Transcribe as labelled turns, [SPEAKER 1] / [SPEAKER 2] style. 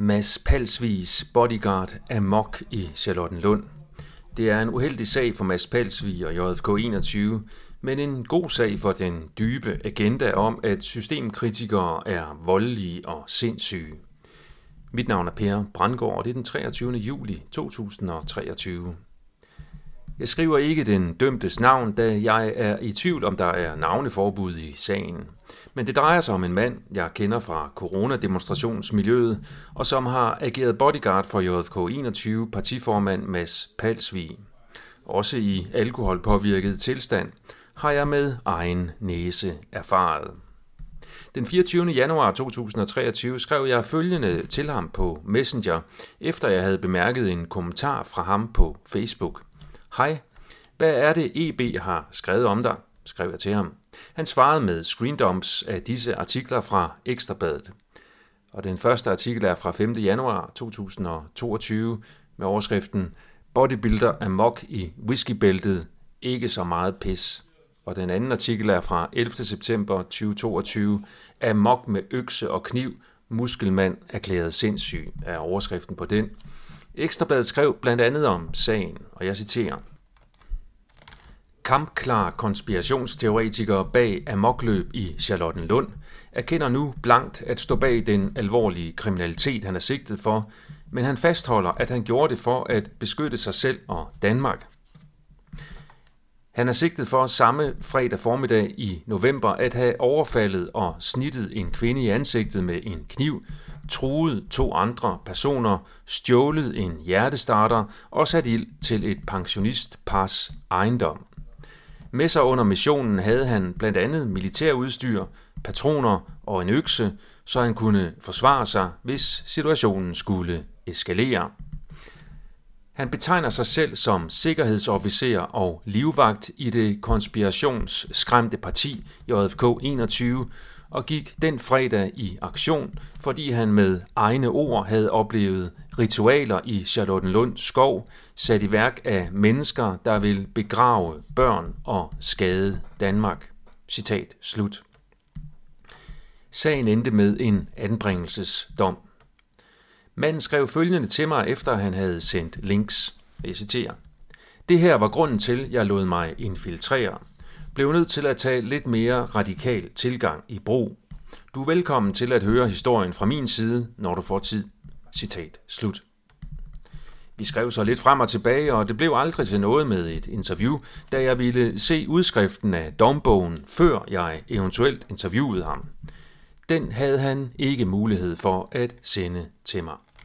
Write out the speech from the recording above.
[SPEAKER 1] Mads Palsvigs bodyguard er mok i Charlottenlund. Det er en uheldig sag for Mads Palsvig og JFK 21, men en god sag for den dybe agenda om, at systemkritikere er voldelige og sindssyge. Mit navn er Per Brandgaard, og det er den 23. juli 2023. Jeg skriver ikke den dømtes navn, da jeg er i tvivl om, der er navneforbud i sagen. Men det drejer sig om en mand, jeg kender fra coronademonstrationsmiljøet, og som har ageret bodyguard for JFK 21 partiformand Mads Palsvig. Også i alkoholpåvirket tilstand har jeg med egen næse erfaret. Den 24. januar 2023 skrev jeg følgende til ham på Messenger, efter jeg havde bemærket en kommentar fra ham på Facebook. Hej, hvad er det EB har skrevet om dig? skrev jeg til ham. Han svarede med screendumps af disse artikler fra Ekstrabladet. Og den første artikel er fra 5. januar 2022 med overskriften Bodybuilder amok i whiskybæltet, ikke så meget pis. Og den anden artikel er fra 11. september 2022, Amok med økse og kniv, muskelmand erklæret sindssyg, er overskriften på den. Ekstrabladet skrev blandt andet om sagen, og jeg citerer. Kampklar konspirationsteoretikere bag amokløb i Charlottenlund erkender nu blankt at stå bag den alvorlige kriminalitet, han er sigtet for, men han fastholder, at han gjorde det for at beskytte sig selv og Danmark. Han er sigtet for samme fredag formiddag i november at have overfaldet og snittet en kvinde i ansigtet med en kniv, truet to andre personer, stjålet en hjertestarter og sat ild til et pensionistpars ejendom. Med sig under missionen havde han blandt andet militærudstyr, patroner og en økse, så han kunne forsvare sig, hvis situationen skulle eskalere. Han betegner sig selv som sikkerhedsofficer og livvagt i det konspirationsskræmte parti JFK 21 og gik den fredag i aktion, fordi han med egne ord havde oplevet ritualer i Charlottenlund skov, sat i værk af mennesker, der vil begrave børn og skade Danmark. Citat slut. Sagen endte med en anbringelsesdom. Manden skrev følgende til mig, efter han havde sendt links. Jeg citerer. Det her var grunden til, jeg lod mig infiltrere. Blev nødt til at tage lidt mere radikal tilgang i brug. Du er velkommen til at høre historien fra min side, når du får tid. Citat slut. Vi skrev så lidt frem og tilbage, og det blev aldrig til noget med et interview, da jeg ville se udskriften af dombogen, før jeg eventuelt interviewede ham. Den havde han ikke mulighed for at sende til mig.